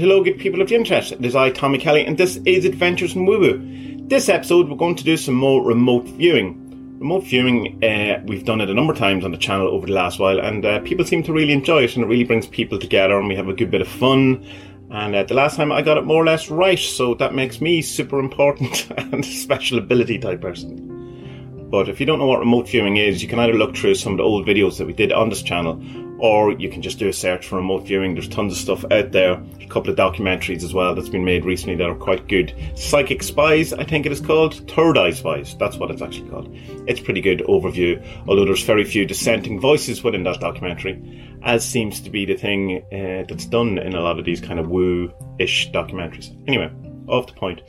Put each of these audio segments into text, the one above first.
Hello, good people of the internet. It is I, Tommy Kelly, and this is Adventures in Woo Woo. This episode, we're going to do some more remote viewing. Remote viewing, uh, we've done it a number of times on the channel over the last while, and uh, people seem to really enjoy it, and it really brings people together, and we have a good bit of fun. And uh, the last time I got it more or less right, so that makes me super important and special ability type person. But if you don't know what remote viewing is, you can either look through some of the old videos that we did on this channel, or you can just do a search for remote viewing. There's tons of stuff out there. A couple of documentaries as well that's been made recently that are quite good. Psychic Spies, I think it is called. Third Eye Spies, that's what it's actually called. It's pretty good overview, although there's very few dissenting voices within that documentary, as seems to be the thing uh, that's done in a lot of these kind of woo-ish documentaries. Anyway, off the point.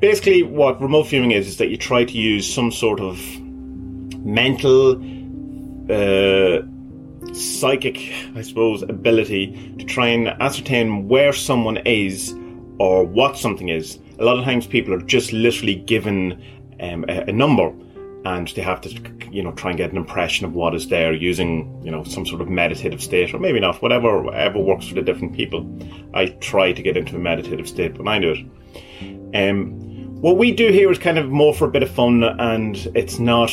Basically, what remote viewing is, is that you try to use some sort of mental, uh, psychic, I suppose, ability to try and ascertain where someone is or what something is. A lot of times people are just literally given um, a, a number and they have to, you know, try and get an impression of what is there using, you know, some sort of meditative state, or maybe not, whatever, whatever works for the different people. I try to get into a meditative state when I do it. Um, what we do here is kind of more for a bit of fun, and it's not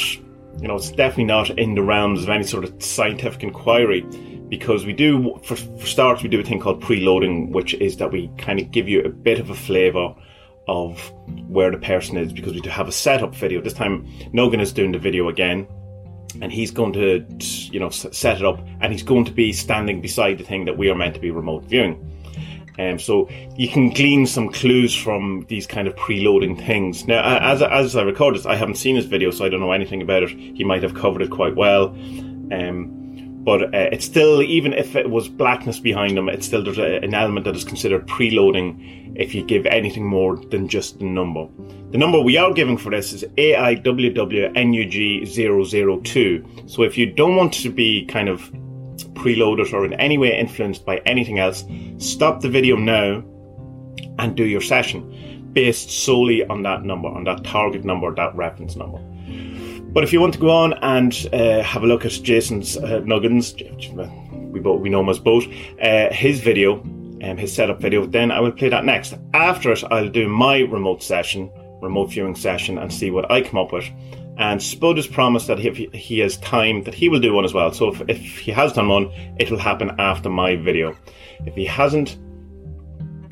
you know, it's definitely not in the realms of any sort of scientific inquiry because we do, for, for starters, we do a thing called preloading, which is that we kind of give you a bit of a flavour of where the person is because we do have a setup video. This time, Nogan is doing the video again and he's going to, you know, set it up and he's going to be standing beside the thing that we are meant to be remote viewing. Um, so you can glean some clues from these kind of preloading things. Now, as, as I record this, I haven't seen his video, so I don't know anything about it. He might have covered it quite well. Um, but uh, it's still, even if it was blackness behind them, it's still there's a, an element that is considered preloading if you give anything more than just the number. The number we are giving for this is AIWWNUG002. So if you don't want to be kind of preloaded or in any way influenced by anything else, stop the video now and do your session based solely on that number, on that target number, that reference number. But if you want to go on and uh, have a look at Jason's uh, Nuggins, we both we know him as both, uh, his video, um, his setup video, then I will play that next. After it, I'll do my remote session, remote viewing session, and see what I come up with. And Spud has promised that if he has time, that he will do one as well. So if, if he has done one, it will happen after my video. If he hasn't,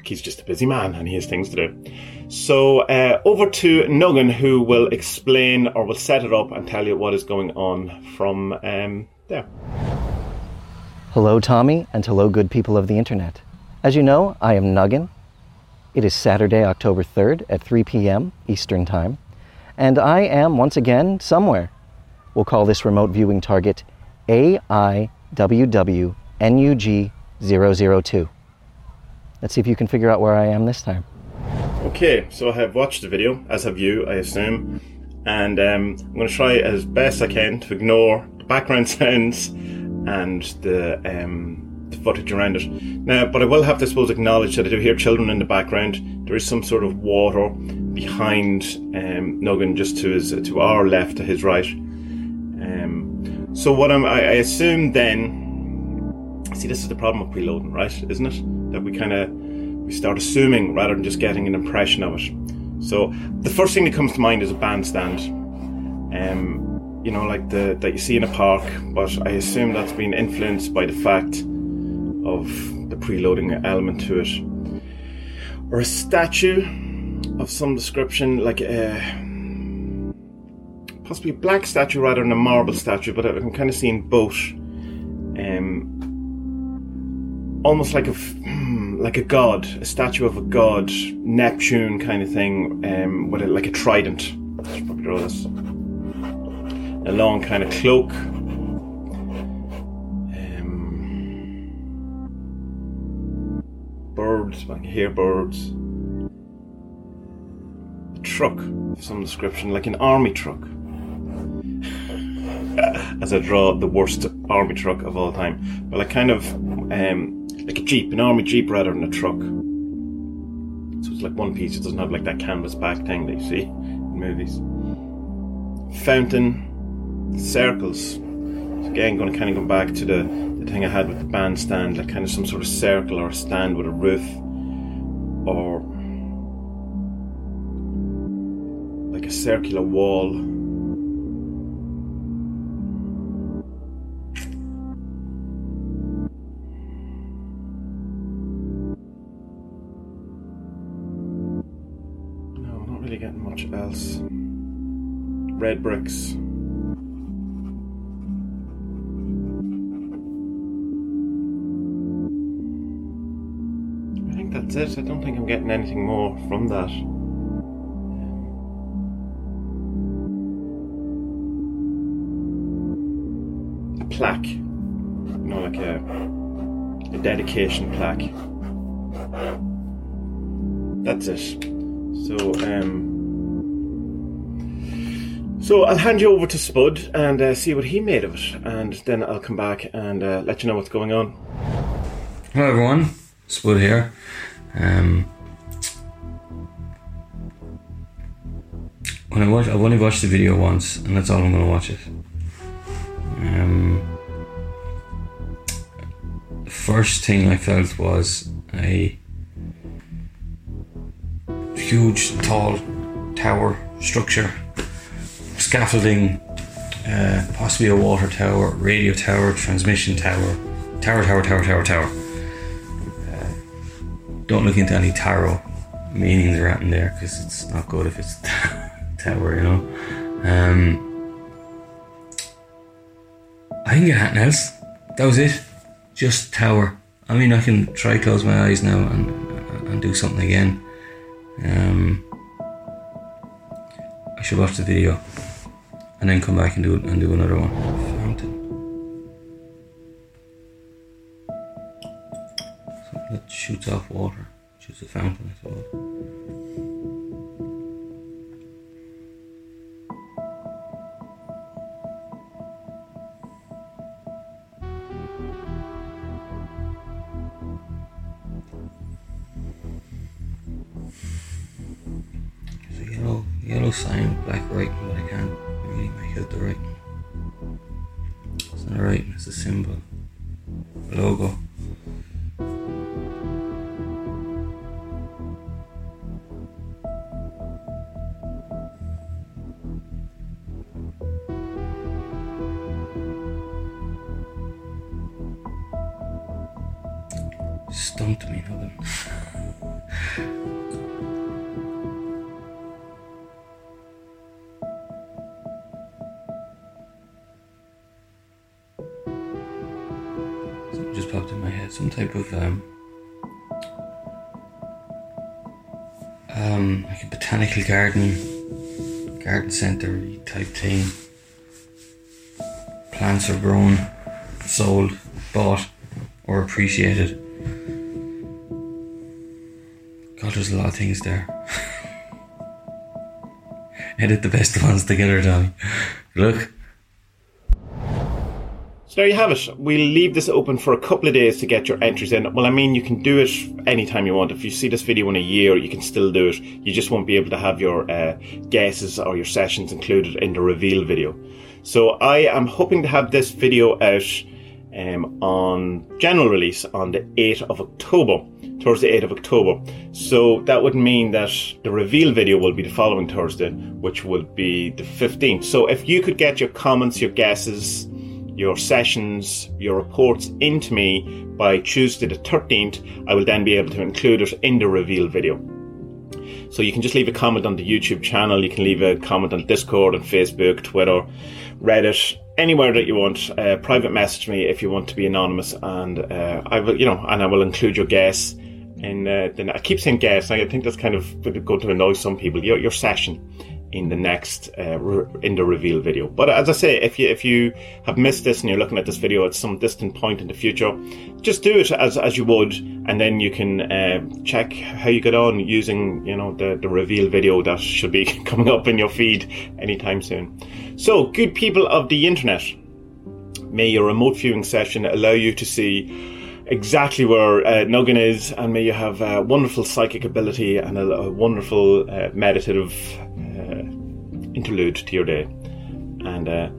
he's just a busy man and he has things to do. So uh, over to Nogan, who will explain or will set it up and tell you what is going on from um, there. Hello, Tommy, and hello, good people of the internet. As you know, I am Nuggin. It is Saturday, October 3rd at 3 p.m. Eastern Time and I am once again somewhere. We'll call this remote viewing target AIWWNUG002. Let's see if you can figure out where I am this time. Okay, so I have watched the video, as have you, I assume, and um, I'm going to try as best I can to ignore the background sounds and the, um, the footage around it. Now, but I will have to, I suppose, acknowledge that I do hear children in the background. There is some sort of water behind um, Nogan, just to his to our left, to his right. Um, so what I'm, I, I assume then. See, this is the problem with preloading, right? Isn't it that we kind of we start assuming rather than just getting an impression of it. So the first thing that comes to mind is a bandstand. Um, you know, like the that you see in a park, but I assume that's been influenced by the fact of the preloading element to it. Or a statue of some description, like a possibly a black statue rather than a marble statue, but I'm kind of seeing both. Um, almost like a like a god, a statue of a god, Neptune kind of thing, um, with a, like a trident. I should probably draw this. A long kind of cloak. Um, birds, I can hear birds truck of some description, like an army truck. As I draw the worst army truck of all time. But like kind of um, like a jeep, an army jeep rather than a truck. So it's like one piece, it doesn't have like that canvas back thing that you see in movies. Fountain, circles. So again, going to kind of go back to the, the thing I had with the bandstand, like kind of some sort of circle or a stand with a roof or circular wall. No, not really getting much else. Red bricks. I think that's it. I don't think I'm getting anything more from that. A plaque. You know, like a, a dedication plaque. That's it. So, um, so I'll hand you over to Spud and uh, see what he made of it, and then I'll come back and uh, let you know what's going on. Hello everyone, Spud here. Um, when I watch, I've only watched the video once, and that's all I'm going to watch it. First thing I felt was a huge, tall tower structure, scaffolding, uh, possibly a water tower, radio tower, transmission tower, tower, tower, tower, tower, tower. Uh, don't look into any tarot meanings or anything there because it's not good if it's tower, you know. Um, I didn't get anything else. That was it. Just tower. I mean, I can try close my eyes now and and do something again. Um, I should watch the video and then come back and do and do another one. Fountain. Something that shoots off water, which is a fountain, I suppose. Sign, black writing, but I can't really make out the writing. It's not a writing, it's a symbol, a logo. Stumped me, Robin. popped in my head. Some type of um, um, like a botanical garden, garden centre type thing. Plants are grown, sold, bought, or appreciated. God, there's a lot of things there. Edit the best ones together, Tommy. Look. So there you have it. We'll leave this open for a couple of days to get your entries in. Well, I mean, you can do it anytime you want. If you see this video in a year, you can still do it. You just won't be able to have your uh, guesses or your sessions included in the reveal video. So I am hoping to have this video out um, on general release on the 8th of October, towards the 8th of October. So that would mean that the reveal video will be the following Thursday, which will be the 15th. So if you could get your comments, your guesses, your sessions, your reports into me by Tuesday the 13th, I will then be able to include it in the reveal video. So you can just leave a comment on the YouTube channel, you can leave a comment on Discord, on Facebook, Twitter, Reddit, anywhere that you want. Uh, private message me if you want to be anonymous, and uh, I will, you know, and I will include your guess. And uh, the, I keep saying guess. I think that's kind of going to annoy some people. Your, your session in the next uh, re- in the reveal video. But as I say, if you if you have missed this and you're looking at this video at some distant point in the future, just do it as as you would, and then you can uh, check how you get on using you know the the reveal video that should be coming up in your feed anytime soon. So, good people of the internet, may your remote viewing session allow you to see exactly where uh, Nuggin is, and may you have a wonderful psychic ability and a, a wonderful uh, meditative interlude to your day. And uh,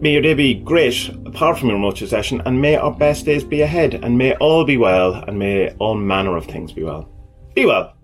may your day be great apart from your remote session, and may our best days be ahead, and may all be well, and may all manner of things be well. Be well.